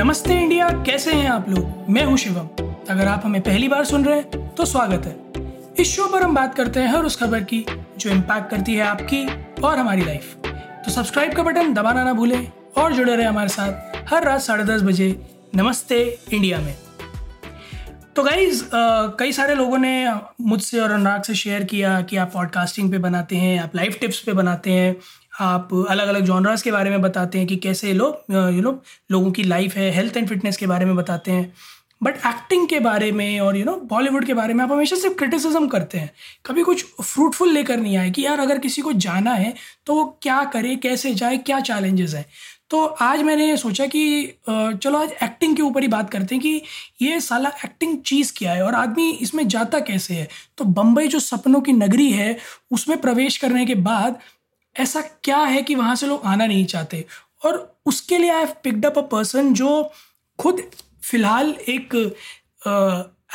नमस्ते इंडिया, कैसे हैं आप लोग? मैं हूँ शिवम। अगर आप हमें पहली बार सुन रहे हैं तो स्वागत है। इस शो पर हम बात करते हैं हर उस खबर की, जो इम्पैक्ट करती है आपकी और हमारी लाइफ तो सब्सक्राइब का बटन दबाना ना भूलें और जुड़े रहे हमारे साथ हर रात साढ़े दस बजे नमस्ते इंडिया में। तो गाइज़ कई सारे लोगों ने मुझसे और अनुराग से शेयर किया कि आप पॉडकास्टिंग पे बनाते हैं, आप लाइफ टिप्स पे बनाते हैं आप अलग अलग जॉनरास के बारे में बताते हैं कि कैसे लोग यू नो लोगों की लाइफ है हेल्थ एंड फिटनेस के बारे में बताते हैं। बट एक्टिंग के बारे में और यू नो बॉलीवुड के बारे में आप हमेशा सिर्फ़ क्रिटिसिज्म करते हैं। कभी कुछ फ्रूटफुल लेकर नहीं आए कि यार अगर किसी को जाना है तो वो क्या करे, कैसे जाए, क्या चैलेंजेस हैं। तो आज मैंने सोचा कि चलो आज एक्टिंग के ऊपर ही बात करते हैं कि ये साला एक्टिंग चीज़ क्या है और आदमी इसमें जाता कैसे है? तो बम्बई जो सपनों की नगरी है, उसमें प्रवेश करने के बाद ऐसा क्या है कि वहाँ से लोग आना नहीं चाहते? और उसके लिए I have picked up a person जो खुद फ़िलहाल एक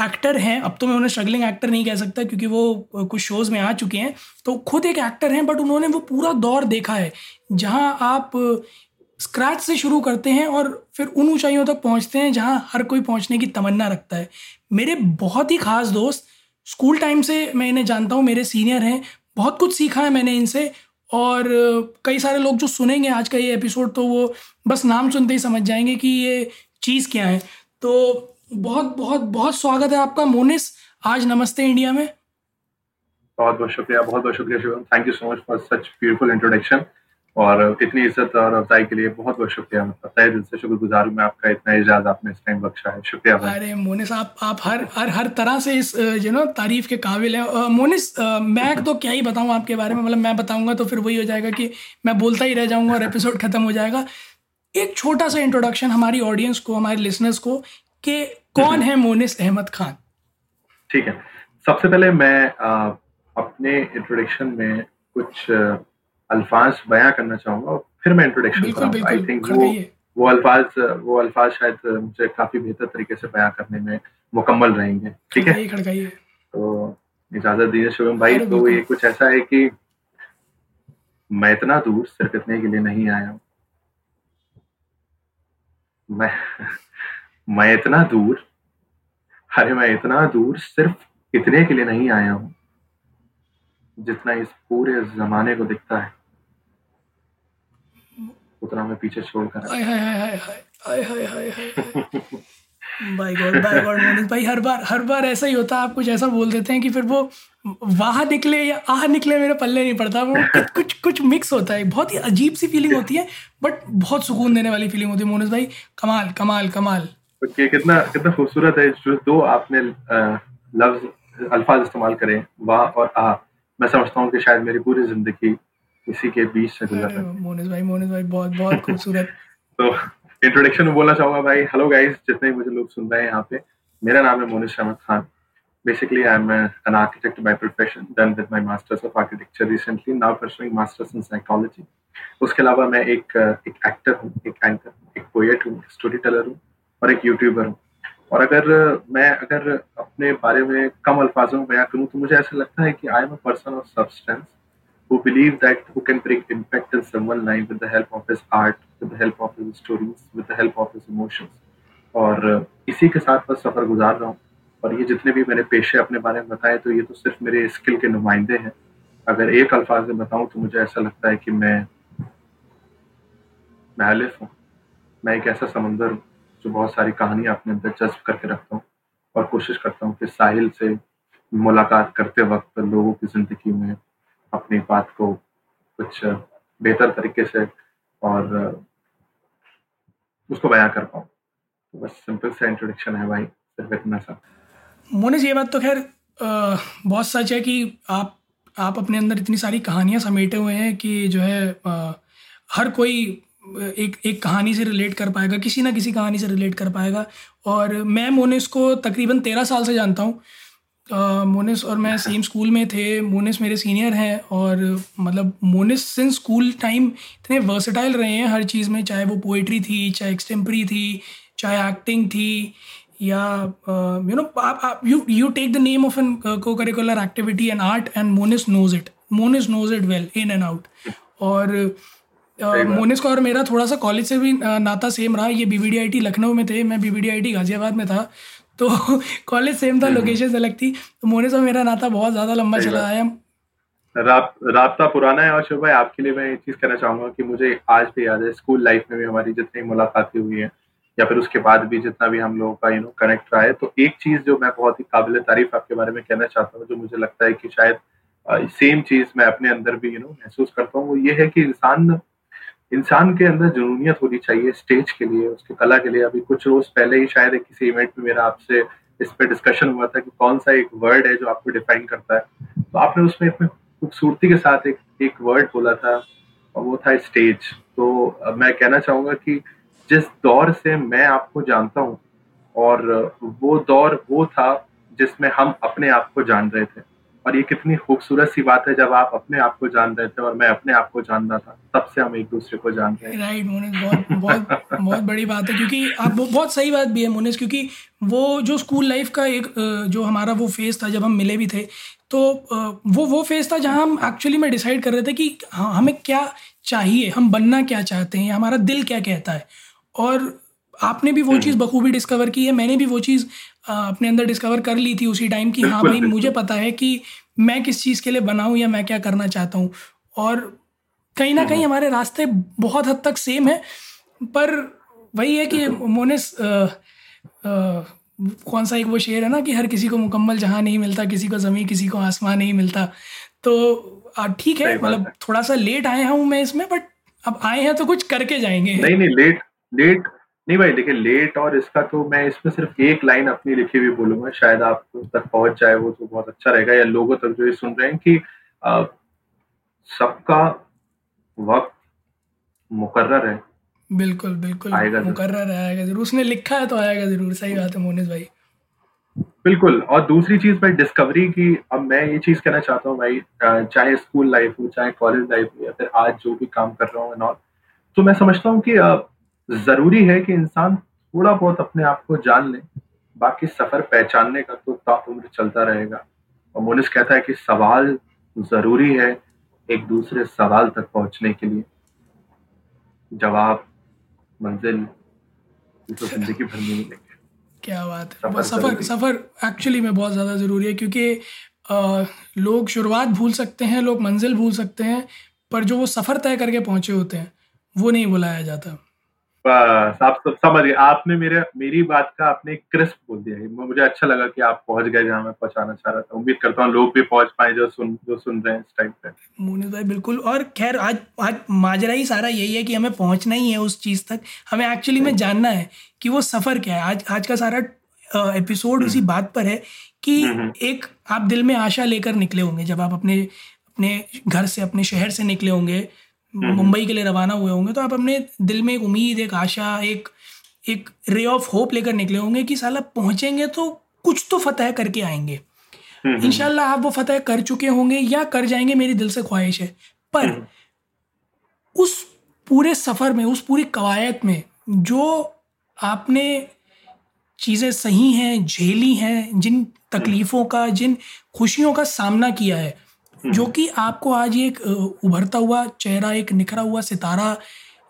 एक्टर हैं। अब तो मैं उन्हें स्ट्रगलिंग एक्टर नहीं कह सकता क्योंकि वो कुछ शोज़ में आ चुके हैं। तो खुद एक एक्टर हैं बट उन्होंने वो पूरा दौर देखा है, जहाँ आप स्क्रैच से शुरू करते हैं और फिर उन ऊंचाइयों तक पहुँचते हैं, जहाँ हर कोई पहुँचने की तमन्ना रखता है। मेरे बहुत ही ख़ास दोस्त, स्कूल टाइम से मैं इन्हें जानता हूँ, मेरे सीनियर हैं। बहुत कुछ सीखा है मैंने इनसे और कई सारे लोग जो सुनेंगे आज का ये एपिसोड तो वो बस नाम सुनते ही समझ जाएँगे कि ये चीज़ क्या है। तो बहुत बहुत बहुत स्वागत है आपका मोनिस, आज नमस्ते इंडिया में। बहुत बहुत शुक्रिया, बहुत बहुत शुक्रिया Shivam. Thank you so much for such beautiful introduction और इतनी इज़्ज़त और अफजाई के लिए बहुत बहुत शुक्रिया। मतलब तय दिल से शुक्रगुजार हूँ मैं आपका इतना इजाज आपने इस टाइम बख्शा है। शुक्रिया अरे मोनिस आप आप हर हर हर तरह से इस यू नो तारीफ़ के काबिल हैं। मोनिस मैं तो क्या ही बताऊँ आपके बारे में? मतलब मैं बताऊँगा तो फिर वही हो जाएगा कि मैं बोलता ही रह जाऊँगा और एपिसोड खत्म हो जाएगा। एक छोटा सा इंट्रोडक्शन हमारी ऑडियंस को हमारे लिसनर्स को कि कौन है मोनिस अहमद खान? ठीक है। सबसे पहले मैं अपने इंट्रोडक्शन में कुछ अल्फाज बयां करना चाहूँगा और फिर मैं इंट्रोडक्शन करूँगा आई थिंक वो वो अल्फाज वो अल्फाज शायद मुझे काफ़ी बेहतर तरीके से बयां करने में मुकम्मल रहेंगे। ठीक है? तो इजाज़त दीजिए शुभम भाई। तो ये कुछ ऐसा है कि मैं इतना दूर सिर्फ़ इतने के लिए नहीं आया हूँ। मैं मैं इतना दूर अरे मैं इतना दूर सिर्फ़ इतने के लिए नहीं आया हूँ। जितना इस पूरे जमाने को दिखता है उतना मैं पीछे छोड़कर भाई गॉड भाई गॉड मोनिस भाई हर बार हर बार ऐसा ही होता है आप कुछ ऐसा बोल देते हैं कि फिर वो वाह निकले या आह निकले मेरे पल्ले नहीं पड़ता वो कुछ कुछ कुछ मिक्स होता है। बहुत ही अजीब सी फीलिंग होती है बट बहुत सुकून देने वाली फीलिंग होती है मोनिस भाई। कमाल कमाल कमाल। कितना कितना खूबसूरत है जो दो आपने लफ्ज अल्फाज इस्तेमाल करें वाह और आह मैं समझता हूँ कि शायद मेरी पूरी ज़िंदगी इसी के बीच से गुजर मोनिस भाई मोनिस भाई बहुत बहुत खूबसूरत। तो इंट्रोडक्शन में बोलना चाहूँगा भाई हेलो गाइस जितने मुझे लोग सुन रहे हैं यहाँ पे मेरा नाम है Monis Ahmed Khan. Basically i'm a, an architect by profession done with my masters of architecture recently now pursuing masters in psychology. उसके अलावा मैं एक एक एक्टर हूँ एक एंकर एक पोएट हूँ स्टोरी टेलर हूँ और एक यूट्यूबर हूँ। और अगर मैं अगर अपने बारे में कम अल्फाजों में बयां करूँ तो मुझे ऐसा लगता है कि I am a person of substance who believe that who can bring impact in someone's life with the help of his art, with the help of his stories, with the help of his emotions. और इसी के साथ बस सफ़र गुजार रहा हूँ। और ये जितने भी मैंने पेशे अपने बारे में बताए तो ये तो सिर्फ़ मेरे स्किल के नुमाइंदे हैं। अगर एक अल्फाज में बताऊँ तो मुझे ऐसा लगता है कि मैं मैं अलिफ हूँ। मैं एक ऐसा समंदर हूँ। जो बहुत सारी कहानियाँ अपने अंदर जज्ब करके रखता हूँ और कोशिश करता हूँ कि साहिल से मुलाकात करते वक्त लोगों की ज़िंदगी में अपनी बात को कुछ बेहतर तरीके से और उसको बयां कर पाऊँ। तो बस सिंपल सा इंट्रोडक्शन है भाई सिर्फ़ इतना सा। मोनिस ये बात तो खैर बहुत सच है कि आप आप अपने अंदर इतनी सारी कहानियाँ समेटे हुए हैं कि जो है आ, हर कोई एक एक कहानी से रिलेट कर पाएगा, किसी ना किसी कहानी से रिलेट कर पाएगा। और मैं मोनिस को तकरीबन तेरह साल से जानता हूँ। मोनिस और मैं सेम स्कूल में थे, मोनिस मेरे सीनियर हैं और मतलब मोनिस सिंस स्कूल टाइम इतने वर्सटाइल रहे हैं हर चीज़ में, चाहे वो पोइट्री थी, चाहे एक्सटेम्परी थी, चाहे एक्टिंग थी या यू नो आप you you take the name of an cocurricular activity and art and Monis knows it Monis knows it well in and out और मोनिस का और मेरा थोड़ा सा कॉलेज से भी नाता सेम रहा। ये बीबीडीआईटी लखनऊ में थे मैं बीबीडीआईटी गाजियाबाद में था। तो कॉलेज सेम था लोकेशन हम्म। अलग थी। तो मोनिस और मेरा नाता बहुत ज़्यादा लंबा चला आया। राबता पुराना है और शुभ भाई आपके लिए मैं एक चीज़ कहना चाहूँगा कि मुझे आज भी याद है स्कूल लाइफ में भी हमारी जितनी मुलाकातें हुई हैं या फिर उसके बाद भी जितना भी हम लोगों का यू नो कनेक्ट रहा है। तो एक चीज़ जो मैं बहुत ही काबिल तारीफ़ आपके बारे में कहना चाहता हूँ जो मुझे लगता है कि शायद सेम चीज़ मैं अपने अंदर भी यू नो महसूस करता हूँ वो ये है कि इंसान इंसान के अंदर जुनूनियत होनी चाहिए स्टेज के लिए, उसके कला के लिए। अभी कुछ रोज पहले ही शायद किसी इवेंट में मेरा आपसे इस पर डिस्कशन हुआ था कि कौन सा एक वर्ड है जो आपको डिफाइन करता है। तो आपने उसमें इतने खूबसूरती के साथ एक एक वर्ड बोला था और वो था स्टेज तो मैं कहना चाहूँगा कि जिस दौर से मैं आपको जानता हूँ और वो दौर वो था जिसमें हम अपने आप को जान रहे थे। और ये कितनी खूबसूरत सी बात है जब आप अपने आप को जान रहे थे और मैं अपने आप को जानना था तब से हम एक दूसरे को जान रहे हैं राइट मोनिस बहुत बहुत बहुत बड़ी बात है क्योंकि आप बहुत सही बात भी है मोनिस क्योंकि वो जो स्कूल लाइफ का एक जो हमारा वो फ़ेज़ था जब हम मिले भी थे तो वो वो फ़ेज़ था जहाँ हम एक्चुअली में डिसाइड कर रहे थे कि हाँ हमें क्या चाहिए हम बनना क्या चाहते हैं हमारा दिल क्या कहता है और आपने भी वो हम्म। चीज़ बखूबी डिस्कवर की है मैंने भी वो चीज़ अपने अंदर डिस्कवर कर ली थी उसी टाइम कि हाँ भाई मुझे पता है कि मैं किस चीज़ के लिए बनाऊँ या मैं क्या करना चाहता हूँ। और कहीं ना कहीं हम्म। हमारे रास्ते बहुत हद तक सेम है पर वही है कि मोनिस कौन सा एक वो शेर है ना कि हर किसी को मुकम्मल जहाँ नहीं मिलता किसी को ज़मीन किसी को आसमान नहीं मिलता। तो ठीक है मतलब थोड़ा सा लेट आया हूँ मैं इसमें बट अब आए हैं तो कुछ करके जाएँगे। नहीं नहीं लेट लेट नहीं भाई देखिए लेट और इसका तो मैं इसमें सिर्फ़ एक लाइन अपनी लिखी हुई बोलूँगा शायद आप तक पहुँच जाए वो तो बहुत अच्छा रहेगा या लोगों तक जो ये सुन रहे हैं कि सबका वक्त मुकर्र है। बिल्कुल बिल्कुल आएगा मुकर्र आएगा ज़रूर। उसने लिखा है तो आएगा ज़रूर। सही बात है मोनिस भाई। बिल्कुल और दूसरी चीज़ भाई डिस्कवरी की अब मैं ये चीज़ कहना चाहता हूँ भाई चाहे स्कूल लाइफ हो चाहे कॉलेज लाइफ हो या फिर आज जो भी काम कर रहा हूँ तो मैं समझता हूँ कि ज़रूरी है कि इंसान थोड़ा बहुत अपने आप को जान ले बाकी सफ़र पहचानने का तो उम्र चलता रहेगा। और मोनिस कहता है कि सवाल ज़रूरी है एक दूसरे सवाल तक पहुँचने के लिए। जवाब मंजिल तो ज़िंदगी भर मिलेंगे क्या बात है। सफ़र सफ़र, सफ़र एक्चुअली में बहुत ज़्यादा ज़रूरी है क्योंकि आ, लोग शुरुआत भूल सकते हैं लोग मंजिल भूल सकते हैं पर जो वो सफ़र तय करके पहुँचे होते हैं वो नहीं बुलाया जाता। आप सब समझ गए। आपने मेरे मेरी बात का आपने क्रिस्प बोल दिया है। मुझे अच्छा लगा कि आप पहुँच गए जहाँ मैं पहुंचाना चाह रहा था। उम्मीद करता हूँ लोग भी पहुँच पाए जो सुन जो सुन रहे हैं इस टाइम पे। मुनीस भाई बिल्कुल। और खैर आज आज माजरा ही सारा यही है कि हमें पहुँचना ही है उस चीज़ तक। हमें एक्चुअली में जानना है कि वो सफ़र क्या है। आज आज का सारा एपिसोड उसी हम्म। बात पर है कि हम्म, हम्म। एक आप दिल में आशा लेकर निकले होंगे। जब आप अपने अपने घर से अपने शहर से निकले होंगे। मुंबई के लिए रवाना हुए होंगे तो आप अपने दिल में एक उम्मीद एक आशा एक एक रे ऑफ़ होप लेकर निकले होंगे कि साला पहुँचेंगे तो कुछ तो फतेह करके आएँगे। हम्म, इनशाला आप वो फतेह कर चुके होंगे या कर जाएँगे मेरी दिल से ख्वाहिश है। पर उस पूरे सफ़र में उस पूरी कवायद में जो आपने चीज़ें सही हैं झेली हैं जिन तकलीफ़ों का जिन खुशियों का सामना किया है जो हम्म। कि आपको आज एक उभरता हुआ चेहरा एक निखरा हुआ सितारा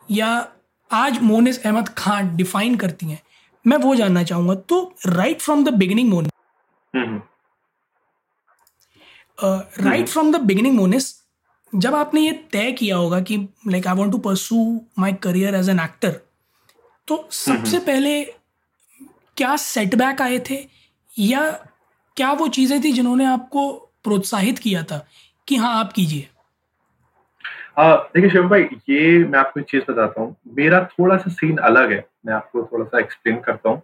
या आज मोनिस अहमद खान डिफाइन करती हैं मैं वो जानना चाहूँगा तो right from the beginning Monis right from the beginning Monis जब आपने ये तय किया होगा कि like I want to pursue my career as an actor तो सबसे हम्म। पहले क्या सेटबैक आए थे या क्या वो चीज़ें थी जिन्होंने आपको प्रोत्साहित किया था कि हाँ आप कीजिए। देखिए शिव भाई ये मैं आपको एक चीज़ बताता हूँ। मेरा थोड़ा सा सीन अलग है। मैं आपको थोड़ा सा एक्सप्लेन करता हूँ।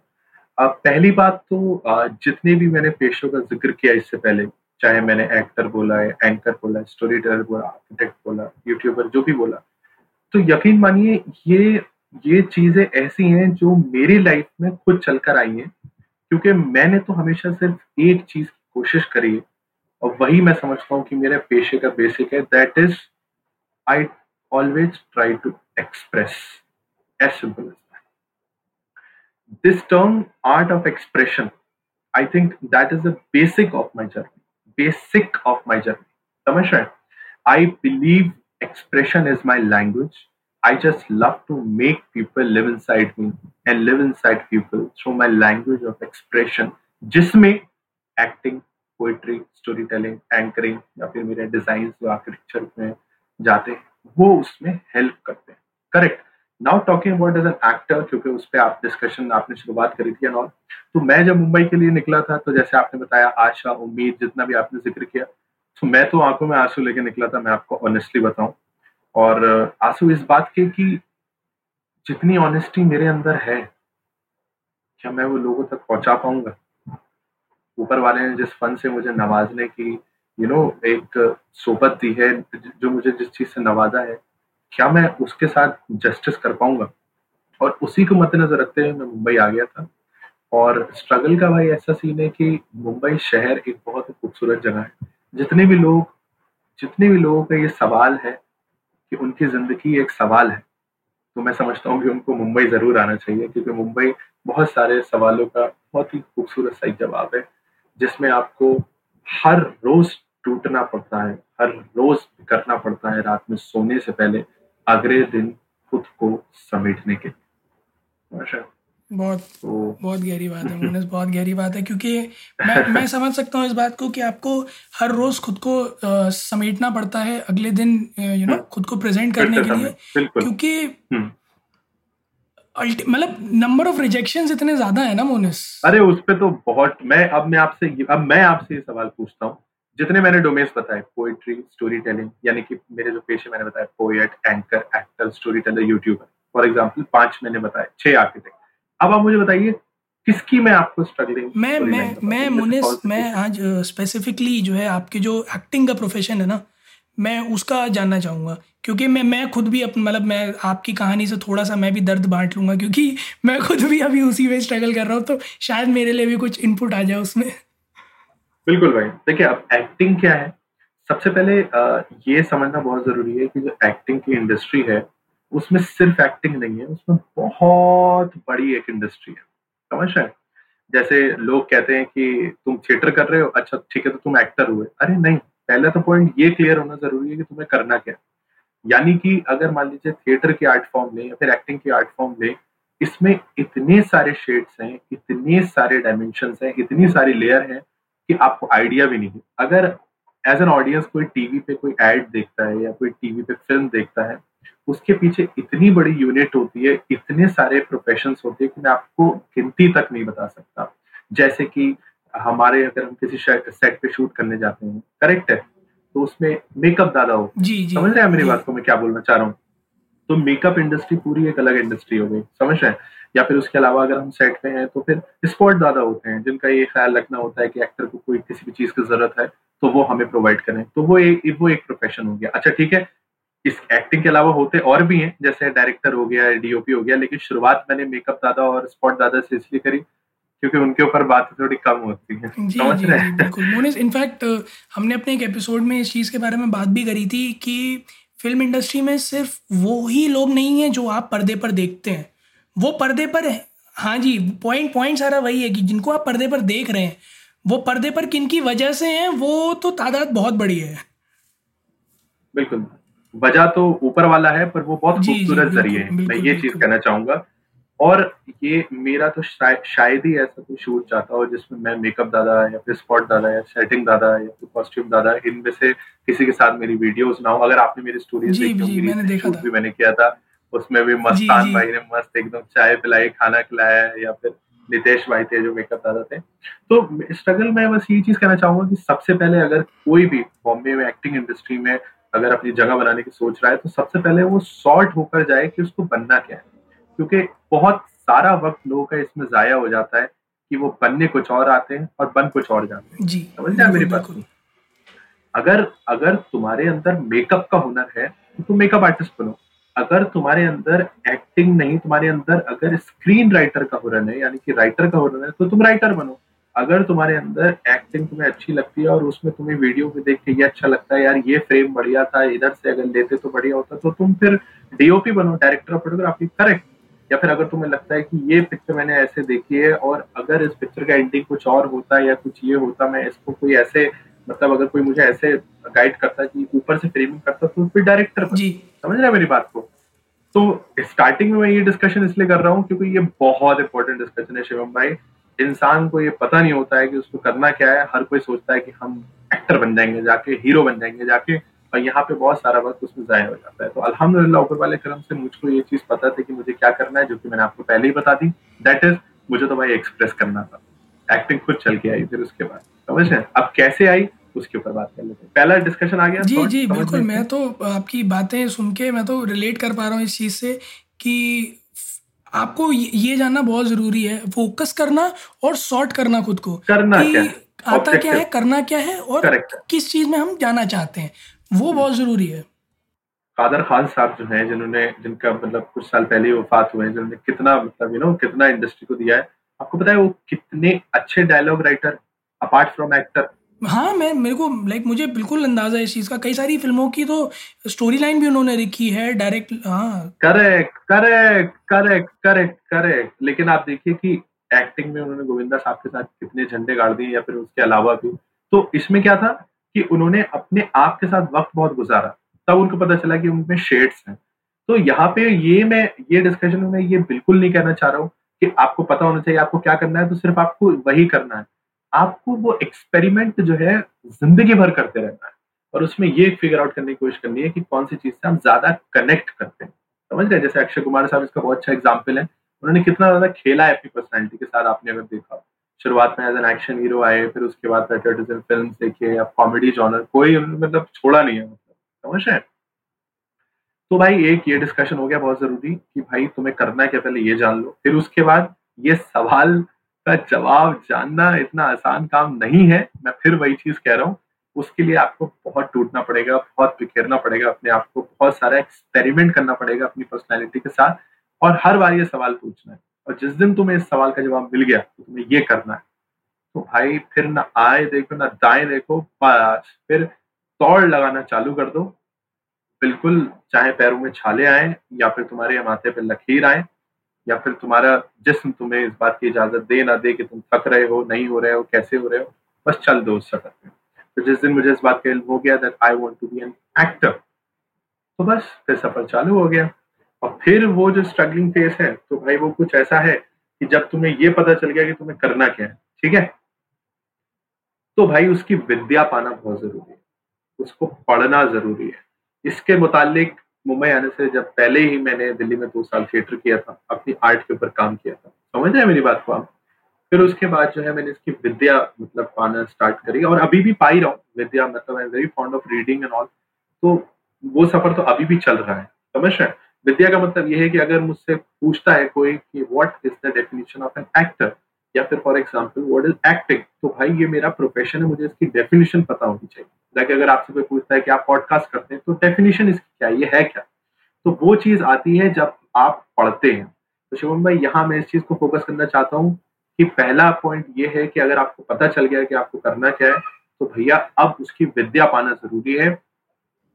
पहली बात तो आ, जितने भी मैंने पेशों का ज़िक्र किया इससे पहले चाहे मैंने एक्टर बोला है एंकर बोला है स्टोरी टेलर बोला आर्किटेक्ट बोला यूट्यूबर जो भी बोला तो यकीन मानिए ये ये चीज़ें ऐसी हैं जो मेरी लाइफ में खुद चलकर आई हैं क्योंकि मैंने तो हमेशा सिर्फ़ एक चीज़ की कोशिश करी है और वही मैं समझता हूँ कि मेरे पेशे का बेसिक है। That is I always try to express as simple as this term art of expression I think that is the basic of my journey basic of my journey समझ रहे I believe expression is my language I just love to make people live inside me and live inside people through my language of expression. जिसमें acting poetry story telling anchoring या फिर मेरे design जो architecture में जाते हैं, वो उसमें हेल्प करते हैं। Correct now talking about as an actor क्योंकि उस पर आप डिस्कशन आपने शुरुआत करी थी एंड तो मैं जब मुंबई के लिए निकला था तो जैसे आपने बताया, आशा, उम्मीद, जितना भी आपने ज़िक्र किया तो मैं तो आँखों में आँसू लेके निकला था, मैं आपको ऑनेस्टली बताऊँ। और आँसू इस बात के कि जितनी ऑनेस्टी मेरे अंदर है, क्या मैं वो लोगों तक पहुँचा पाऊँगा? ऊपर वाले ने जिस फन से मुझे नवाजने की यू नो एक सोबत दी है, जो मुझे जिस चीज़ से नवाजा है, क्या मैं उसके साथ जस्टिस कर पाऊँगा? और उसी को मद्देनजर रखते हुए मैं मुंबई आ गया था। और स्ट्रगल का भाई ऐसा सीन है कि मुंबई शहर एक बहुत ही खूबसूरत जगह है। जितने भी लोग, जितने भी लोगों का ये सवाल है कि उनकी ज़िंदगी एक सवाल है तो मैं समझता हूँ कि उनको मुंबई ज़रूर आना चाहिए, क्योंकि मुंबई बहुत सारे सवालों का बहुत ही खूबसूरत सही जवाब है। जिसमें आपको हर रोज टूटना पड़ता है हर रोज करना पड़ता है रात में सोने से पहले अगले दिन खुद को समेटने के बहुत तो, बहुत गहरी बात है मुनीस बहुत गहरी बात है क्योंकि मैं मैं समझ सकता हूँ इस बात को कि आपको हर रोज खुद को आ, समेटना पड़ता है अगले दिन यू नो खुद को प्रेजेंट करने के लिए क्योंकि हम्म। मतलब नंबर ऑफ़ रिजेक्शन इतने ज़्यादा है ना मोनिस? अरे उस पे तो बहुत मैं अब मैं आपसे अब मैं आपसे ये सवाल पूछता हूँ। जितने मैंने डोमेन्स बताए पोइट्री स्टोरी टेलिंग यानी कि मेरे जो पेशे मैंने बताया poet anchor actor story teller youtuber for example पाँच मैंने बताए छह आर्किटेक्ट अब आप मुझे बताइए किसकी मैं आपको स्ट्रगलिंग मैं मैं मैं मुनिस मैं आज स्पेसिफिकली जो है आपके जो एक्टिंग का प्रोफेशन है ना मैं उसका जानना चाहूँगा। क्योंकि मैं मैं खुद भी अपन मतलब मैं आपकी कहानी से थोड़ा सा मैं भी दर्द बांट लूँगा, क्योंकि मैं खुद भी अभी उसी में स्ट्रगल कर रहा हूँ तो शायद मेरे लिए भी कुछ इनपुट आ जाए उसमें। बिल्कुल भाई। देखिए, अब एक्टिंग क्या है? सबसे पहले ये समझना बहुत ज़रूरी है कि जो एक्टिंग की इंडस्ट्री है, उसमें सिर्फ़ एक्टिंग नहीं है, उसमें बहुत बड़ी एक इंडस्ट्री है। समझ रहे जैसे लोग कहते हैं कि तुम थिएटर कर रहे हो अच्छा ठीक है तो तुम एक्टर हुए। अरे नहीं, पहले तो पॉइंट ये क्लियर होना ज़रूरी है कि तुम्हें करना क्या यानी कि अगर मान लीजिए थिएटर की आर्ट फॉर्म ले या फिर एक्टिंग की आर्ट फॉर्म ले, इसमें इतने सारे शेड्स हैं, इतने सारे डायमेंशन हैं, इतनी सारी लेयर हैं कि आपको आइडिया भी नहीं है। अगर एज एन ऑडियंस कोई टीवी पे कोई एड देखता है या कोई टीवी पे फ़िल्म देखता है, उसके पीछे इतनी बड़ी यूनिट होती है, इतने सारे प्रोफेशन होते हैं कि मैं आपको गिनती तक नहीं बता सकता। जैसे कि हमारे अगर हम किसी सेट पे शूट करने जाते हैं करेक्ट है? तो उसमें मेकअप ज़्यादा हो। जी जी। समझ रहे हैं मेरी बात को मैं क्या बोलना चाह रहा हूँ? तो मेकअप इंडस्ट्री पूरी एक अलग इंडस्ट्री हो गई समझ रहे हैं? या फिर उसके अलावा अगर हम सेट पे हैं तो फिर स्पॉट ज़्यादा होते हैं जिनका ये ख्याल रखना होता है कि एक्टर को कोई किसी भी चीज़ की ज़रूरत है तो वो हमें प्रोवाइड करें। तो वो एक वो एक प्रोफेशन हो गया। अच्छा ठीक है। इस एक्टिंग के अलावा होते और भी हैं जैसे डायरेक्टर हो गया डीओपी हो गया लेकिन शुरुआत मैंने मेकअप ज़्यादा और स्पॉट ज़्यादा से इसलिए करी क्योंकि उनके ऊपर बात थोड़ी कम होती है। जी, समझ जी, रहे बिल्कुल। मोनिस इनफैक्ट हमने अपने एक एपिसोड में इस चीज़ के बारे में बात भी करी थी कि फ़िल्म इंडस्ट्री में सिर्फ़ वो ही लोग नहीं हैं जो आप पर्दे पर देखते हैं। वो पर्दे पर है। हाँ जी पॉइंट पॉइंट सारा वही है कि जिनको आप पर्दे पर देख रहे हैं वो पर्दे पर किन की वजह से हैं वो तो तादाद बहुत बड़ी है। बिल्कुल। वजह तो ऊपर वाला है पर वो बहुत खूबसूरत ज़रिए है। मैं ये चीज़ कहना चाहूँगा और ये मेरा तो शायद ही ऐसा कोई शूट चाहता हो जिसमें मैं मेकअप दादा या फिर स्पॉट दादा या सेटिंग दादा या फिर कॉस्ट्यूम दादा इनमें से किसी के साथ मेरी वीडियोस ना हो। अगर आपने मेरी स्टोरीज देखी होंगी शूट भी मैंने किया था उसमें भी मस्तान भाई ने मस्त एकदम चाय पिलाई खाना खिलाया या फिर नितेश भाई थे जो मेकअप दादा थे। तो स्ट्रगल में बस ये चीज़ कहना चाहूँगा कि सबसे पहले अगर कोई भी बॉम्बे में एक्टिंग इंडस्ट्री में अगर अपनी जगह बनाने की सोच रहा है तो सबसे पहले वो सॉर्ट होकर जाए कि उसको बनना क्या है। क्योंकि बहुत सारा वक्त लोगों का इसमें जाया हो जाता है कि वो बनने कुछ और आते हैं और बन कुछ और जाते हैं। जी समझ रहे मेरी बात? अगर अगर तुम्हारे अंदर मेकअप का हुनर है तो तुम मेकअप आर्टिस्ट बनो। अगर तुम्हारे अंदर एक्टिंग नहीं तुम्हारे अंदर अगर स्क्रीन राइटर का हुनर है यानी कि राइटर का हुनर है तो तुम राइटर बनो। अगर तुम्हारे अंदर एक्टिंग तुम्हें अच्छी लगती है और उसमें तुम्हें वीडियो में देख के ये अच्छा लगता है यार ये फ्रेम बढ़िया था इधर से अगर लेते तो बढ़िया होता तो तुम फिर डीओपी बनो डायरेक्टर ऑफ़ फोटोग्राफी करेक्ट या फिर अगर तुम्हें लगता है कि ये पिक्चर मैंने ऐसे देखी है और अगर इस पिक्चर का एंडिंग कुछ और होता या कुछ ये होता मैं इसको कोई ऐसे मतलब अगर कोई मुझे ऐसे गाइड करता कि ऊपर से फ्रेमिंग करता तो फिर डायरेक्टर जी। समझ रहे मेरी बात को? तो स्टार्टिंग में मैं ये डिस्कशन इसलिए कर रहा हूँ क्योंकि ये बहुत इंपॉर्टेंट डिस्कशन है शिवम भाई। इंसान को ये पता नहीं होता है कि उसको करना क्या है। हर कोई सोचता है कि हम एक्टर बन जाएँगे जाके हीरो बन जाएँगे जाके। और यहाँ पे बहुत सारा वक्त उसमें जाया हो जाता है। तो अल्हम्दुलिल्लाह ऊपर वाले करम से मुझको ये चीज़ पता थी कि मुझे क्या करना है जो कि मैंने आपको पहले ही बता दी। दैट इज़ मुझे तो भाई एक्सप्रेस करना था। एक्टिंग खुद चल के आई फिर उसके बाद। समझ रहे अब कैसे आई उसके ऊपर बात कर लेते हैं। पहला डिस्कशन आ गया जी जी बिल्कुल। मैं तो आपकी बातें सुन के मैं तो रिलेट कर पा रहा हूँ इस चीज़ से कि आपको ये जानना बहुत ज़रूरी है। फोकस करना और सॉर्ट करना खुद को करना क्या आता क्या है करना क्या है और. किस चीज़ में हम जाना चाहते हैं। वो बहुत ज़रूरी है। कादर खान साहब जो हैं जिन्होंने जिनका मतलब कुछ साल पहले वफात हुए हैं जिन्होंने कितना मतलब यू नो कितना इंडस्ट्री को दिया है। आपको पता है वो कितने अच्छे dialogue writer apart from actor हाँ मैं मेरे को लाइक मुझे बिल्कुल अंदाज़ा है इस चीज़ का। कई सारी फ़िल्मों की तो स्टोरी लाइन भी उन्होंने लिखी है डायरेक्ट हाँ। Correct correct correct correct correct लेकिन आप देखिए कि एक्टिंग में उन्होंने गोविंदा साहब के साथ कितने झंडे गाड़ दिए या फिर उसके अलावा भी। तो इसमें क्या था? कि उन्होंने अपने आप के साथ वक्त बहुत गुजारा। तब उनको पता चला कि उनमें शेड्स हैं। तो यहाँ पे ये मैं, ये डिस्कशन में ये बिल्कुल नहीं कहना चाह रहा हूँ कि आपको पता होना चाहिए, आपको क्या करना है तो सिर्फ़ आपको वही करना है। आपको वो एक्सपेरिमेंट जो है, ज़िंदगी भर करते रहना है। और उसमें ये फिगर आउट करने की कोशिश करनी है कि कौन सी चीज़ से हम ज़्यादा कनेक्ट करते हैं। समझ रहे जैसे अक्षय कुमार साहब इसका बहुत अच्छा एग्ज़ाम्पल है। उन्होंने कितना ज़्यादा खेला है अपनी पर्सनैलिटी के साथ, आपने अगर देखा शुरुआत में एज एन एक्शन हीरो आए, फिर उसके बाद पेट्रियटिज्म फ़िल्म देखे या कॉमेडी जॉनर कोई मतलब छोड़ा नहीं है मतलब समझ रहे तो भाई एक ये डिस्कशन हो गया बहुत ज़रूरी कि भाई तुम्हें करना क्या, पहले ये जान लो, फिर उसके बाद ये सवाल का जवाब जानना इतना आसान काम नहीं है, मैं फिर वही चीज़ कह रहा हूँ, उसके लिए आपको बहुत टूटना पड़ेगा, बहुत बिखेरना पड़ेगा अपने आप को, बहुत सारा एक्सपेरिमेंट करना पड़ेगा अपनी पर्सनैलिटी के साथ, और हर बार ये सवाल पूछना है। और जिस दिन तुम्हें इस सवाल का जवाब मिल गया तो तुम्हें ये करना है। तो भाई, फिर ना आए देखो, ना दाएँ देखो फिर तौड़ लगाना चालू कर दो। बिल्कुल, चाहे पैरों में छाले आए, या फिर तुम्हारे माथे पे लकीर आए, या फिर तुम्हारा जिसम तुम्हें इस बात की इजाज़त दे, ना दे कि तुम थक रहे हो, नहीं हो रहे हो, कैसे हो रहे हो, बस चल दो उस सफ़र में तो जिस दिन मुझे इस बात का इल्म हो गया that I want to be an actor तो बस, फिर सफ़र चालू हो गया। और फिर वो जो स्ट्रगलिंग फेस है तो भाई वो कुछ ऐसा है कि जब तुम्हें ये पता चल गया कि तुम्हें करना क्या है, ठीक है? तो भाई उसकी विद्या पाना बहुत ज़रूरी है। उसको पढ़ना ज़रूरी है। इसके मुतालिक मुंबई आने से जब पहले ही मैंने दिल्ली में दो साल थिएटर किया था, अपनी आर्ट के ऊपर काम किया था। समझ रहे मेरी बात को आप? फिर उसके बाद जो है मैंने इसकी विद्या मतलब पाना स्टार्ट करी और अभी भी पाई रहा हूँ। विद्या मतलब I am very fond of reading and all तो वो सफ़र तो अभी भी चल रहा है। समझ रहे विद्या का मतलब यह है कि अगर मुझसे पूछता है कोई कि what is the definition of an actor या फिर for example what is acting तो भाई ये मेरा प्रोफेशन है, मुझे इसकी डेफिनेशन पता होनी चाहिए। लाइक अगर आपसे कोई पूछता है कि आप पॉडकास्ट करते हैं तो डेफिनेशन इसकी क्या ये है क्या? तो वो चीज़ आती है जब आप पढ़ते हैं। तो शिवम भाई, यहाँ मैं इस चीज़ को फोकस करना चाहता हूँ कि पहला पॉइंट ये है कि अगर आपको पता चल गया कि आपको करना क्या है तो भैया अब उसकी विद्या पाना ज़रूरी है।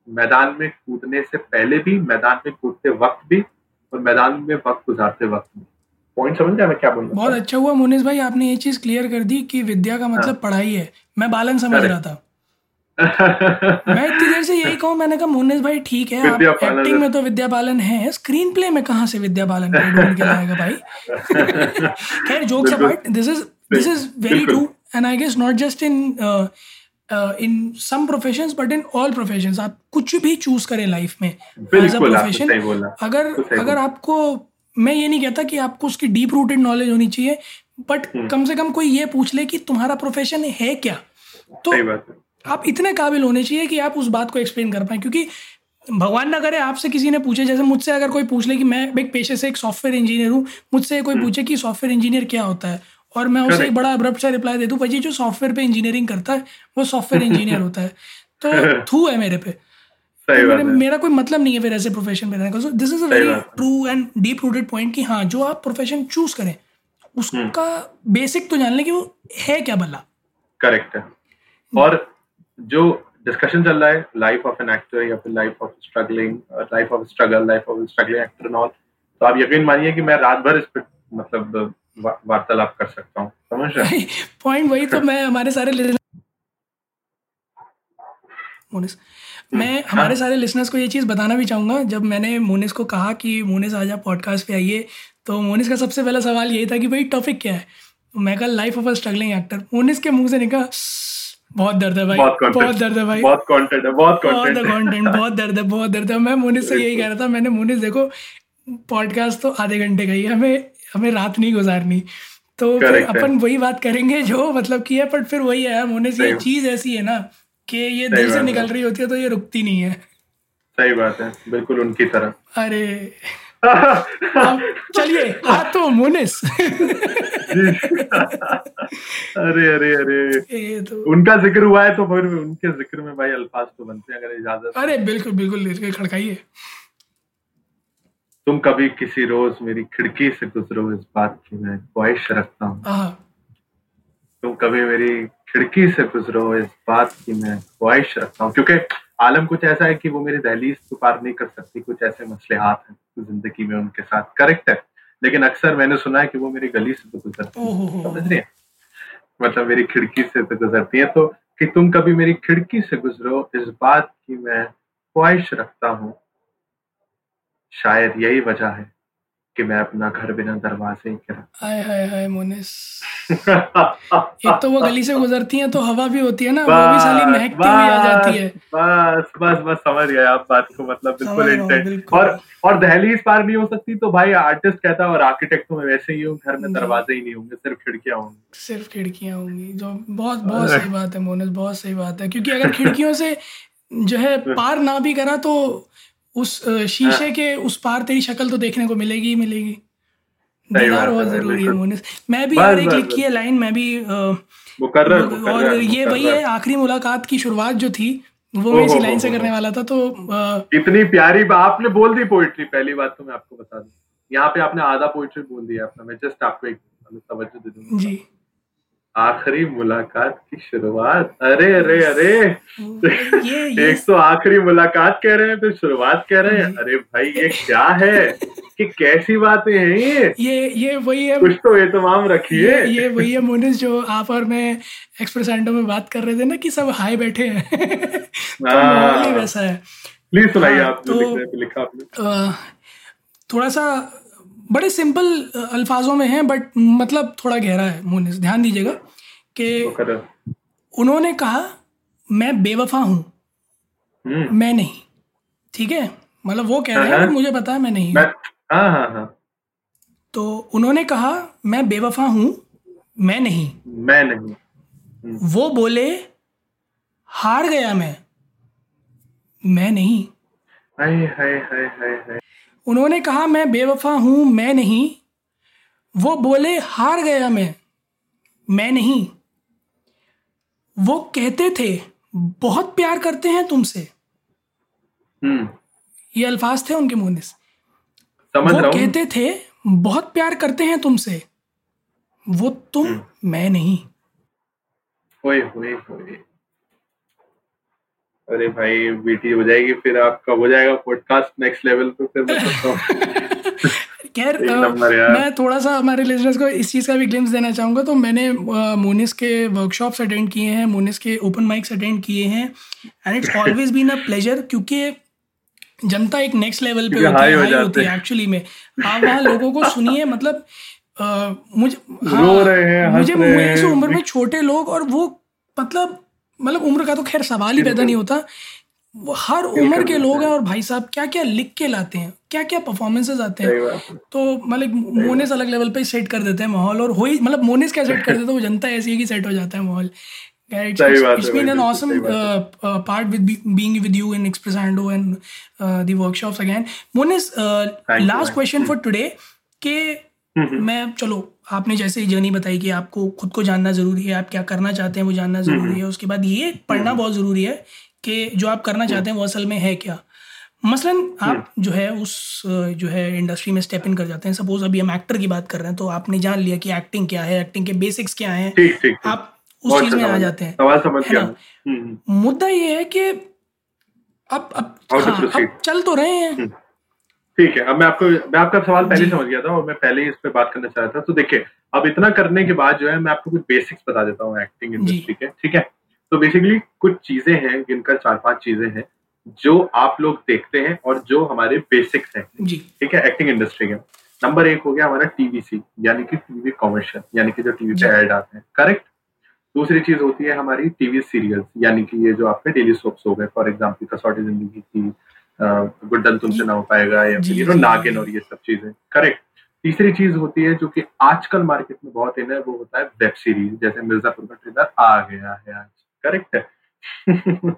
मैदान में कूदने से पहले भी मैदान में कूदते वक्त भी और मैदान में वक्त गुजारते वक्त भी। पॉइंट समझ गया मैं क्या बोल बहुत अच्छा हुआ मुनीस भाई आपने ये चीज़ क्लियर कर दी कि विद्या का मतलब हाँ। पढ़ाई है। मैं बालन समझ रहा था। मैं इतनी देर से यही कहूँ मैंने कहा मुन्नीस भाई ठीक है आप एक्टिंग में तो विद्या पालन है। स्क्रीन प्ले में कहाँ से विद्या ढूंढ के लाएगा भाई। खैर jokes apart this is this is very true and I guess not just in in some professions but in all professions आप कुछ भी चूज़ करें लाइफ में एज अ प्रोफेशन अगर अगर आपको मैं ये नहीं कहता कि आपको उसकी डीप रूटेड नॉलेज होनी चाहिए बट हम्म। कम से कम कोई ये पूछ ले कि तुम्हारा प्रोफेशन है क्या तो आप इतने काबिल होने चाहिए कि आप उस बात को एक्सप्लेन कर पाए क्योंकि भगवान ना करे आपसे किसी ने पूछे जैसे मुझसे अगर कोई पूछ ले कि मैं एक पेशे से एक सॉफ्टवेयर इंजीनियर हूँ मुझसे कोई हम्म। पूछे कि सॉफ्टवेयर इंजीनियर क्या होता है और मैं उसे एक बड़ा अब्रप्ट सा रिप्लाई दे दूँ भाई जो सॉफ्टवेयर पे इंजीनियरिंग करता है वो सॉफ्टवेयर इंजीनियर होता है। तो थू है मेरे पे। तो मेरे, मेरा कोई मतलब नहीं है फिर ऐसे प्रोफेशन में रहने का। So this is a very true and deep rooted point कि हाँ जो आप प्रोफेशन चूज़ करें उसका बेसिक हम्म। तो जान लें कि वो है क्या भला करेक्ट है। और जो डिस्कशन चल रहा है लाइफ ऑफ़ एन एक्टर या फिर life of struggling life of struggle life of struggling actor all तो आप यकीन मानिए कि मैं रात भर इस पर मतलब वार्तालाप कर सकता हूँ। समझ रहे पॉइंट वही तो मैं हमारे सारे मोनिस मैं हमारे सारे लिसनर्स को ये चीज़ बताना भी चाहूँगा जब मैंने मोनिस को कहा कि मोनिस आज आप पॉडकास्ट पे आइए तो मोनिस का सबसे पहला सवाल यही था कि भाई टॉपिक क्या है? तो मैं कहा life of a struggling actor Monis के मुँह से निकला बहुत दर्द है भाई बहुत दर्द है भाई। बहुत कंटेंट है बहुत कंटेंट बहुत दर्द है बहुत दर्द है। मैं मोनिस से यही कह रहा था मैंने मोनिस देखो पॉडकास्ट तो आधे घंटे का ही हमें हमें रात नहीं गुजारनी। तो अपन वही बात करेंगे जो मतलब की है बट फिर वही है मोनिस ये चीज़ ऐसी है ना कि ये दिल से निकल रही होती है तो ये रुकती नहीं है। सही बात है बिल्कुल उनकी तरह। अरे। चलिए हाँ तो मोनिस। अरे अरे अरे तो... उनका ज़िक्र हुआ है तो फिर उनके ज़िक्र में भाई अल्फाज तो बनते हैं अगर इजाज़त अरे बिल्कुल बिल्कुल खड़काइए। तुम कभी किसी रोज मेरी खिड़की से गुजरो इस बात की मैं ख्वाहिश रखता हूँ। हाँ। तुम कभी मेरी खिड़की से गुजरो इस बात की मैं ख्वाहिश रखता हूँ। क्योंकि आलम कुछ ऐसा है कि वो मेरी दहलीज तो पार नहीं कर सकती कुछ ऐसे मसले हाथ हैं ज़िंदगी में उनके साथ करेक्ट है। लेकिन अक्सर मैंने सुना है कि वो मेरी गली से तो गुजरती है। समझ रही है? मतलब मेरी खिड़की से तो गुजरती है। तो कि तुम कभी मेरी खिड़की से गुजरो इस बात की मैं ख्वाहिश रखता हूँ। शायद यही वजह है कि मैं अपना घर बिना दरवाजे के हाय हाय हाय मोनिस। एक तो वो गली से गुजरती हैं तो हवा भी होती है ना वो भी साली महकती हुई आ जाती है। बस बस बस समझ गए आप बात को मतलब बिल्कुल इंटेंट और और दहली इस पार नहीं हो सकती तो भाई आर्टिस्ट कहता है और आर्किटेक्ट तो मैं वैसे ही हूँ घर में दरवाजे ही नहीं होंगे सिर्फ़ खिड़कियाँ होंगी। सिर्फ़ खिड़कियाँ होंगी जो बहुत बहुत सही बात है मोनिस बहुत सही बात है क्योंकि अगर खिड़कियों से जो है पार ना भी करा तो उस शीशे हाँ। के उस पार तेरी शक्ल तो देखने को मिलेगी ही मिलेगी। दीदार बहुत ज़रूरी है मोनिस मैं भी यार एक लिखी है लाइन मैं भी मुकर्रर और ये वही है आखिरी मुलाकात की शुरुआत जो थी वो मैं इसी लाइन से करने वाला था तो इतनी प्यारी आपने बोल दी पोइट्री पहली बात तो मैं आपको बता दूँ। यहाँ पे आपने आधा पोइट्री बोल दिया अपना मैं जस्ट आपको एक तवज्जो दे दूँगा। जी। आखिरी मुलाकात की शुरुआत। अरे अरे अरे। ये, ये एक तो आखिरी मुलाकात कह रहे हैं फिर शुरुआत कह रहे हैं। अरे भाई ये क्या है? कि कैसी बातें हैं ये? ये ये वही है। कुछ तो एहतमाम रखिए। ये, ये वही है मोनिस जो आप और मैं एक्सप्रेसेंडो में बात कर रहे थे ना कि सब हाई बैठे हैं। तो हाँ। वैसा है। प्लीज़ सुनाइए हाँ, आप तो, लिखा आपने। थोड़ा सा बड़े सिंपल अल्फाजों में है बट मतलब थोड़ा गहरा है मोनिस ध्यान दीजिएगा कि उन्होंने कहा मैं बेवफा हूँ हम्म। मैं नहीं। ठीक है? मतलब वो कह रहे हैं हाँ, मुझे पता है मैं नहीं हाँ हाँ हाँ। तो उन्होंने कहा मैं बेवफा हूँ मैं नहीं। मैं नहीं। हम्म। वो बोले हार गया मैं मैं नहीं। हाय हाय हाय हाय हाय। उन्होंने कहा मैं बेवफा हूँ मैं नहीं। वो बोले हार गया मैं मैं नहीं। वो कहते थे बहुत प्यार करते हैं तुमसे। हम्म। ये अल्फाज थे उनके मुँह से। वो कहते थे बहुत प्यार करते हैं तुमसे वो तुम हम्म। मैं नहीं। होए होए होए। अरे भाई बीटी हो जाएगी फिर आपका हो जाएगा पॉडकास्ट नेक्स्ट लेवल पे फिर मैं खैर मैं थोड़ा सा हमारे लिजनर्स को इस चीज़ का भी ग्लिम्स देना चाहूँगा। तो मैंने मोनिस के वर्कशॉप्स अटेंड किए हैं मोनिस के ओपन माइक्स अटेंड किए हैं and it's always been a pleasure क्योंकि जनता एक नेक्स्ट लेवल पे होती है हाई होती है एक्चुअली में। आप वहाँ लोगों को सुनिए मतलब मुझे हाँ, मुझे मुझे उम्र में छोटे लोग और वो मतलब मतलब उम्र का तो खैर सवाल ही पैदा नहीं होता। वो हर उम्र के लोग हैं और भाई साहब क्या क्या लिख के लाते हैं क्या क्या परफॉर्मेंसेज आते हैं। तो मतलब मोनिस अलग लेवल पे सेट कर देते हैं माहौल और हो ही मतलब मोनिस क्या सेट कर देते हैं वो जनता ऐसी है कि सेट हो जाता है माहौल। It's been an awesome uh, uh, part with be, being with you in Expressando and uh, the workshops again. Monis, uh, last question for today कि मैं चलो आपने जैसे ही जर्नी बताई कि आपको खुद को जानना ज़रूरी है आप क्या करना चाहते हैं वो जानना ज़रूरी है। उसके बाद ये पढ़ना बहुत ज़रूरी है कि जो आप करना चाहते हैं वो असल में है क्या। मसलन आप जो है उस जो है इंडस्ट्री में स्टेप इन कर जाते हैं। सपोज़ अभी हम एक्टर की बात कर रहे हैं तो आपने जान लिया कि एक्टिंग क्या है एक्टिंग के बेसिक्स क्या हैं। आप उस चीज़ में आ जाते हैं है ना? हम्म, हम्म। मुद्दा ये है कि अब अब हाँ, अब चल तो रहे हैं। हम्म। ठीक है अब मैं आपको मैं आपका सवाल पहले समझ गया था और मैं पहले ही इस पर बात करना चाह रहा था। तो देखिए अब इतना करने के बाद जो है मैं आपको कुछ बेसिक्स बता देता हूँ एक्टिंग इंडस्ट्री के ठीक है? तो बेसिकली कुछ चीज़ें हैं जिनका चार पाँच चीज़ें हैं जो आप लोग देखते हैं और जो हमारे बेसिक्स हैं। ठीक है एक्टिंग इंडस्ट्री के। नंबर एक हो गया हमारा टीवीसी यानी कि टीवी कॉमर्शियल यानी कि जो टीवी पे एड आते हैं करेक्ट दूसरी चीज़ होती है हमारी टीवी सीरियल्स यानी कि ये जो आपके डेली सोप्स हो गए फॉर एग्ज़ाम्पल कसौटी ज़िंदगी की गुड्डन तुमसे ना हो पाएगा या फिर यू नो नागिन और ये सब चीज़ें। करेक्ट तीसरी चीज़ होती है जो कि आजकल मार्केट में बहुत इन है वो होता है वेब सीरीज़ जैसे मिर्जापुर का ट्रेलर आ गया है आज। करेक्ट है?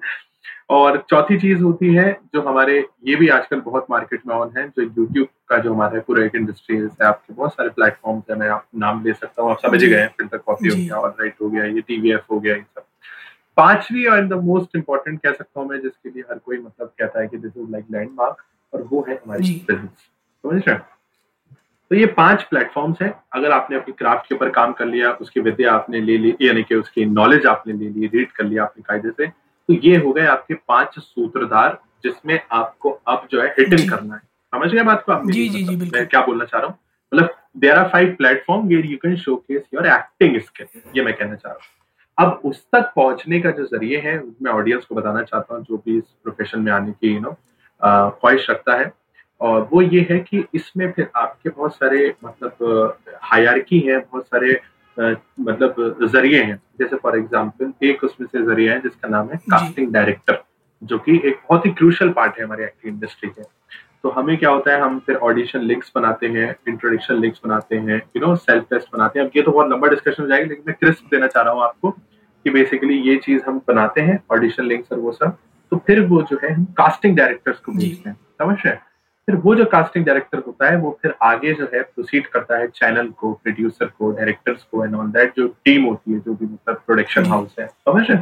और चौथी चीज़ होती है जो हमारे ये भी आजकल बहुत मार्केट में ऑन है जो यूट्यूब का जो हमारा पूरा एक इंडस्ट्री है आपके बहुत सारे प्लेटफॉर्म है मैं आप नाम ले सकता हूँ आप समझ गए हैं फ़िल्टर कॉफ़ी हो गया राइट हो गया ये टीवीएफ हो गया ये सब। पांचवी और द मोस्ट इम्पोर्टेंट कह सकता हूँ मैं जिसके लिए हर कोई मतलब कहता है कि दिस इज़ लाइक लैंडमार्क और वो है हमारी बिज़नेस समझ रहे तो ये पाँच प्लेटफॉर्म्स हैं। अगर आपने अपनी क्राफ्ट के ऊपर काम कर लिया उसकी विद्या आपने ले ली यानी कि उसकी नॉलेज आपने ले ली रीड कर लिया अपने कायदे से तो ये हो गए आपके पाँच सूत्रधार जिसमें आपको अब जो है हिट इन करना है। समझ गए बात को आप जी, जी, जी, मतलब मैं क्या बोलना चाह रहा हूँ? मतलब there are five platform where you can showcase your acting skill ये मैं कहना चाह रहा हूँ। अब उस तक पहुँचने का जो ज़रिए है मैं ऑडियंस को बताना चाहता हूँ जो भी इस प्रोफेशन में आने की यू नो ख्वाहिश रखता है। और वो ये है कि इसमें फिर आपके बहुत सारे मतलब हायरकी है बहुत सारे मतलब ज़रिए हैं। जैसे फॉर एग्ज़ाम्पल एक उसमें से ज़रिया है जिसका नाम है कास्टिंग डायरेक्टर जो कि एक बहुत ही क्रूशल पार्ट है हमारे एक्टिंग इंडस्ट्री के। तो हमें क्या होता है हम फिर ऑडिशन लिंक्स बनाते हैं इंट्रोडक्शन लिंक्स बनाते हैं यू नो सेल्फ टेस्ट बनाते हैं। अब ये तो बहुत लंबा डिस्कशन हो जाएगा लेकिन मैं क्रिस्प देना चाह रहा हूँ आपको। कि बेसिकली ये चीज़ हम बनाते हैं ऑडिशन लिंक्स और वो सब तो फिर वो जो है हम कास्टिंग डायरेक्टर्स को भेजते हैं समझ रहे फिर वो जो कास्टिंग डायरेक्टर होता है वो फिर आगे जो है प्रोसीड करता है चैनल को प्रोड्यूसर को डायरेक्टर्स को एंड ऑल दैट जो टीम होती है जो भी मतलब प्रोडक्शन हाउस है समझ रहे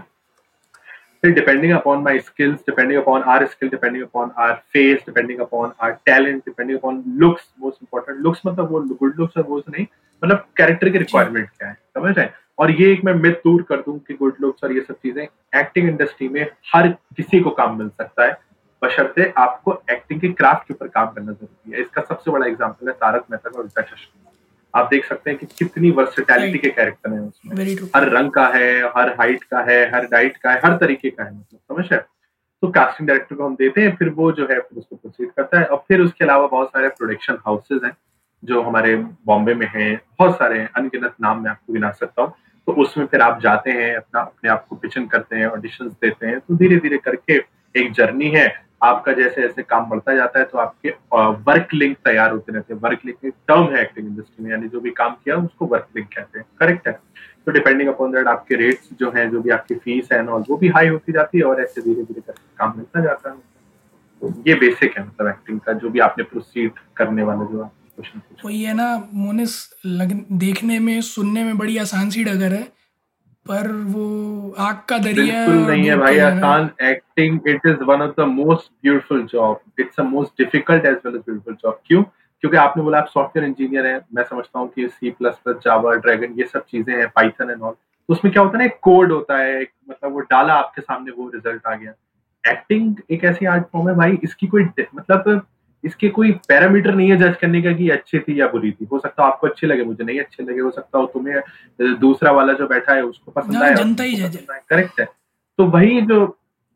फिर depending upon my skills depending upon our skill depending upon our face depending upon our talent depending upon looks most important looks मतलब वो गुड लुक्स और वो नहीं मतलब कैरेक्टर की रिक्वायरमेंट क्या है समझ रहे और ये एक मैं मिथ दूर कर दूँ कि गुड लुक्स और ये सब चीज़ें एक्टिंग इंडस्ट्री में हर किसी को काम मिल सकता है बशर्ते आपको एक्टिंग के क्राफ्ट के ऊपर काम करना ज़रूरी है। इसका सबसे बड़ा एग्ज़ाम्पल है तारक मेहता का उल्टा चश्मा। आप देख सकते हैं कि कितनी वर्सिटैलिटी के कैरेक्टर है उसमें। हर रंग का है हर हाइट का है हर डाइट का है हर तरीके का है मतलब समझ है? तो कास्टिंग डायरेक्टर को हम देते हैं फिर वो जो है फिर उसको प्रोसीड करता है। और फिर उसके अलावा बहुत सारे प्रोडक्शन हाउसेज हैं जो हमारे बॉम्बे में हैं बहुत सारे हैं। अनगिनत नाम मैं आपको गिना सकता हूँ। तो उसमें फिर आप जाते हैं अपना अपने आप को पिचन करते हैं ऑडिशन देते हैं। तो धीरे धीरे करके एक जर्नी है। आपका जैसे जैसे काम बढ़ता जाता है तो आपके वर्क लिंक तैयार होते रहते हैं। वर्क लिंक टर्म है एक्टिंग इंडस्ट्री में, यानी जो भी काम किया, उसको वर्क लिंक कहते हैं। करेक्ट है। तो डिपेंडिंग अपॉन दैट आपके रेट्स जो है, जो भी आपकी फ़ीस है वो भी हाई होती जाती है और ऐसे धीरे धीरे करके काम मिलता जाता है। तो ये बेसिक है मतलब एक्टिंग का जो भी आपने प्रोसीड करने वाला जो आप वही है ना, मोनिस लग, देखने में, सुनने में बड़ी आसान सी डगर है। पर वो आग का दरिया बिल्कुल नहीं है भाई आसान acting it is one of the most beautiful job it's a most difficult as well as beautiful job क्यों? क्योंकि आपने बोला आप सॉफ्टवेयर इंजीनियर हैं मैं समझता हूँ कि C plus plus Java dragon ये सब चीज़ें हैं पाइथन एंड ऑल उसमें क्या होता है ना एक कोड होता है मतलब वो डाला आपके सामने वो रिज़ल्ट आ गया। एक्टिंग एक ऐसी आर्ट फॉर्म है भाई इसकी कोई मतलब इसके कोई पैरामीटर नहीं है जज करने का कि अच्छी थी या बुरी थी। हो सकता है आपको अच्छे लगे मुझे नहीं अच्छे लगे हो सकता हो तुम्हें दूसरा वाला जो बैठा है उसको पसंद आया। करेक्ट है तो वही जो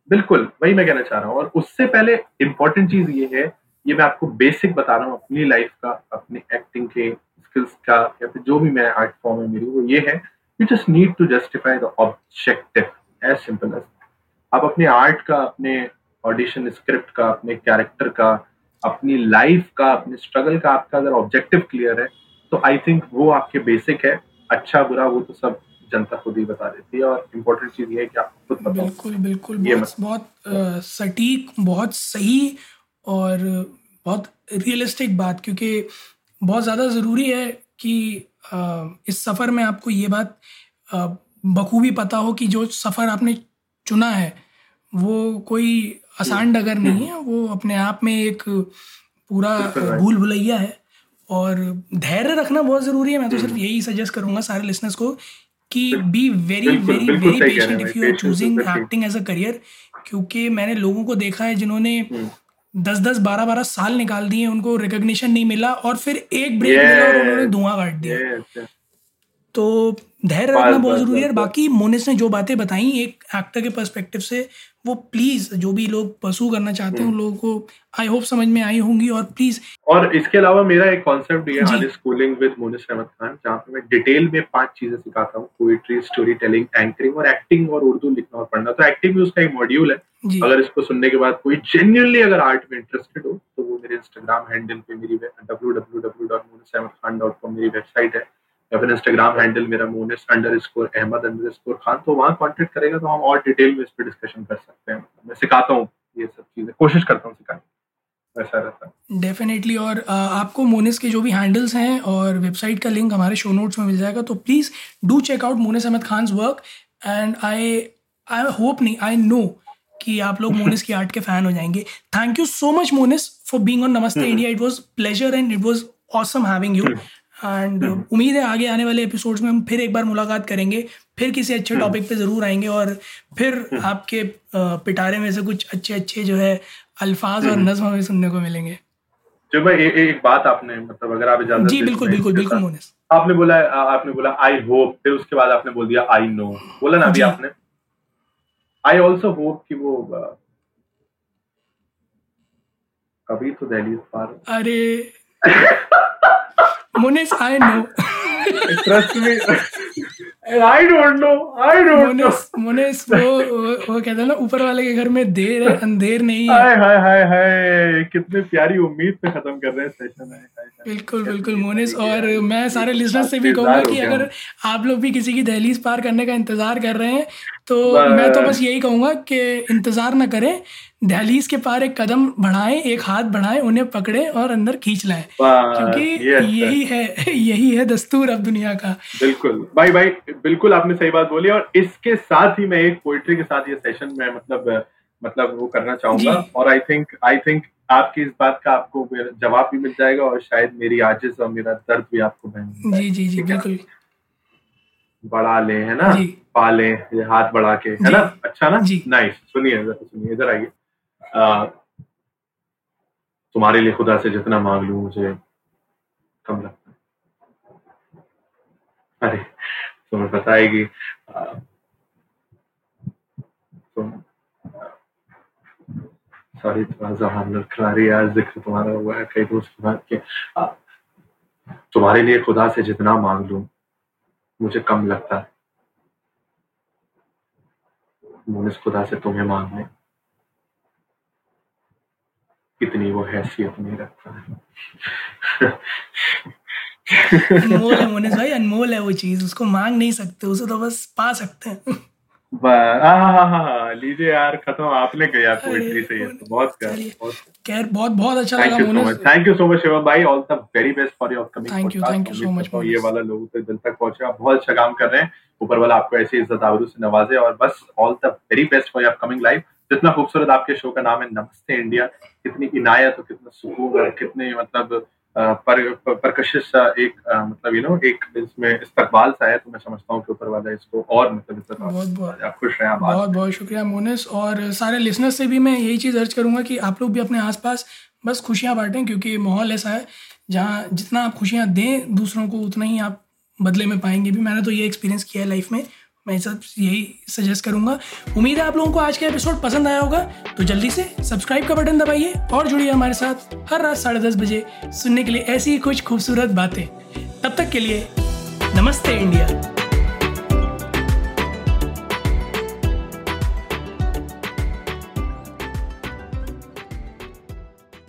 बिल्कुल वही मैं कहना चाह रहा हूँ। और उससे पहले इम्पोर्टेंट चीज़ ये है ये मैं आपको बेसिक बता रहा हूँ अपनी लाइफ का अपने एक्टिंग के स्किल्स का या फिर जो भी मैं आर्ट फॉर्म है मेरी वो ये है you just need to justify the objective as simple as आप अपने आर्ट का अपने ऑडिशन स्क्रिप्ट का अपने कैरेक्टर का अपनी लाइफ का अपने स्ट्रगल का आपका अगर ऑब्जेक्टिव क्लियर है तो आई थिंक वो आपके बेसिक है। अच्छा बुरा वो तो सब जनता खुद ही बता देती है और इम्पोर्टेंट चीज़ ये है कि आप खुद बताओ। बिल्कुल बिल्कुल। ये बहुत, बहुत सटीक बहुत सही और बहुत रियलिस्टिक बात क्योंकि बहुत ज़्यादा ज़रूरी है कि आ, इस सफ़र में आपको ये बात बखूबी पता हो कि जो सफ़र आपने चुना है वो कोई आसान डगर नहीं है वो अपने आप में एक पूरा भूल भुलैया है और धैर्य रखना बहुत ज़रूरी है मैं तो सिर्फ़। यही सजेस्ट करूँगा सारे लिसनर्स को कि be very very very patient if you are choosing acting as a career क्योंकि मैंने लोगों को देखा है जिन्होंने हम्म। दस दस बारह बारह साल निकाल दिए उनको रिकॉग्निशन नहीं मिला और फिर एक ब्रेक मिला और उन्होंने धुआँ काट दिया तो धैर्य रखना बहुत ज़रूरी है और बाकी मोनिस ने जो बातें बताई एक एक्टर के पर्सपेक्टिव से वो प्लीज़ जो भी लोग परसू करना चाहते हैं उन लोगों को आई होप समझ में आई होंगी और प्लीज़ और इसके अलावा मेरा एक कॉन्सेप्ट ये है स्कूलिंग विद मोनिस अहमद खान जहाँ पे मैं डिटेल में पाँच चीज़ें सिखाता हूँ पोइट्री स्टोरी टेलिंग एंकरिंग और एक्टिंग और उर्दू लिखना और पढ़ना। तो एक्टिंग भी उसका एक मॉड्यूल है। अगर इसको सुनने के बाद कोई जेन्यूनली अगर आर्ट में इंटरेस्टेड हो तो वो मेरे इंस्टाग्राम हैंडल पे मेरी W W W dot Monis Ahmed Khan dot com मेरी वेबसाइट है। या फिर इंस्टाग्राम हैंडल मेरा Monis underscore Ahmed underscore Khan तो वहाँ कॉन्टेक्ट करेगा तो हम और डिटेल में इस पर डिस्कशन कर सकते हैं। मैं सिखाता हूँ ये सब चीज़ें। कोशिश करता हूँ सिखाने वैसा रहता है। डेफिनेटली और आपको मोनिस के जो भी हैंडल्स हैं और वेबसाइट का लिंक हमारे शो नोट्स में मिल जाएगा तो please do check out Monis Ahmed Khan work and I I hope नहीं आई नो कि आप लोग मोनिस की आर्ट के फ़ैन हो जाएँगे। Thank you so much Monis for being on Namaste India it was pleasure and it was awesome having you and hmm. उम्मीद है आगे आने वाले एपिसोड्स में हम फिर एक बार मुलाकात करेंगे फिर किसी अच्छे टॉपिक हम्म। पे ज़रूर आएँगे और फिर हम्म। आपके पिटारे में से कुछ अच्छे अच्छे जो है अल्फाज और नज्म हमें सुनने को मिलेंगे। जो भाई एक, एक बात आपने मतलब अगर आप इजाज़त जी बिल्कुल बिल्कुल बिल्कुल मोनिस। आपने बोला आपने बोला आई होप फिर उसके बाद आपने बोल दिया आई नो बोला ना अभी आपने? आई ऑल्सो होप कि वो कभी तो दिल्ली पार अरे। Munis, I know. Trust me. I don't know I don't know Munis वो वो कहते हैं ना ऊपर वाले के घर में देर है अंधेर नहीं है। हाय हाय हाय हाय कितने प्यारी उम्मीद पे खत्म कर रहे हैं सेशन है बिल्कुल बिल्कुल मोनिस और मैं सारे लिसनर से भी कहूँगा कि अगर आप लोग भी किसी की दहलीज पार करने का इंतज़ार कर रहे हैं तो मैं तो बस यही कहूँगा कि इंतज़ार ना करें दहलीज के पार एक कदम बढ़ाएँ एक हाथ बढ़ाएँ उन्हें पकड़े और अंदर खींच लाएँ। क्योंकि यही है यही है दस्तूर अब दुनिया का। बिल्कुल। भाई भाई बिल्कुल आपने सही बात बोली और इसके साथ ही मैं एक पोइट्री के साथ ये सेशन में मतलब मतलब वो करना चाहूँगा और आई थिंक आई थिंक आपकी इस बात का आपको जवाब भी मिल जाएगा और शायद मेरी आजिज और मेरा दर्द भी आपको जी जी जी बिल्कुल। बढ़ा ले है ना? पाले ये हाथ बढ़ा के है ना? अच्छा ना? नाइस सुनिए सुनिए इधर आइए। तुम्हारे लिए खुदा से जितना मांग लू मुझे कम लगता है। अरे तुम्हें कि तुम सॉरी थोड़ा रही है ज़िक्र तुम्हारा हुआ है कई दोस्त की बात के। तुम्हारे लिए खुदा से जितना मांग लू मुझे कम लगता है। मुनिस खुदा से तुम्हें मांगने। कितनी वो हैसियत नहीं रखता है। अनमोल है मुनिस भाई, अनमोल है वो चीज़। उसको मांग नहीं सकते, उसे तो बस पा सकते हैं। लीजिए यार खत्म। आपने पोइट्री से ये तो बहुत खैर बहुत बहुत अच्छा लगा thank you so. Much Shivam भाई। All the very best for your upcoming thank you thank you so much ये वाला लोगों तक दिल तक पहुंचेगा बहुत अच्छा काम कर रहे हैं। ऊपर वाला आपको ऐसी इज़्ज़त आबरू से नवाजे और बस all the very best for your upcoming life जितना खूबसूरत आपके शो का नाम है नमस्ते इंडिया कितनी इनायत और कितना सुकून और कितने मतलब पर, परकशिश एक मतलब यू नो एक इसमें इस्तकबाल सा है तो मैं समझता हूँ कि ऊपर वाला इसको और मतलब बहुत बहुत। आप खुश रहें बहुत बहुत शुक्रिया मोनिस और सारे लिसनर्स से भी मैं यही चीज़ अर्ज़ करूँगा कि आप लोग भी अपने आसपास बस खुशियाँ बांटें क्योंकि माहौल ऐसा है जहाँ जितना आप खुशियाँ दें दूसरों को उतना ही आप बदले में पाएँगे भी। मैंने तो ये एक्सपीरियंस किया है लाइफ में। मैं सब यही सजेस्ट करूँगा। उम्मीद है आप लोगों को आज का एपिसोड पसंद आया होगा। तो जल्दी से सब्सक्राइब का बटन दबाइए और जुड़िए हमारे साथ हर रात साढ़े दस बजे सुनने के लिए ऐसी ही कुछ खूबसूरत बातें। तब तक के लिए नमस्ते इंडिया।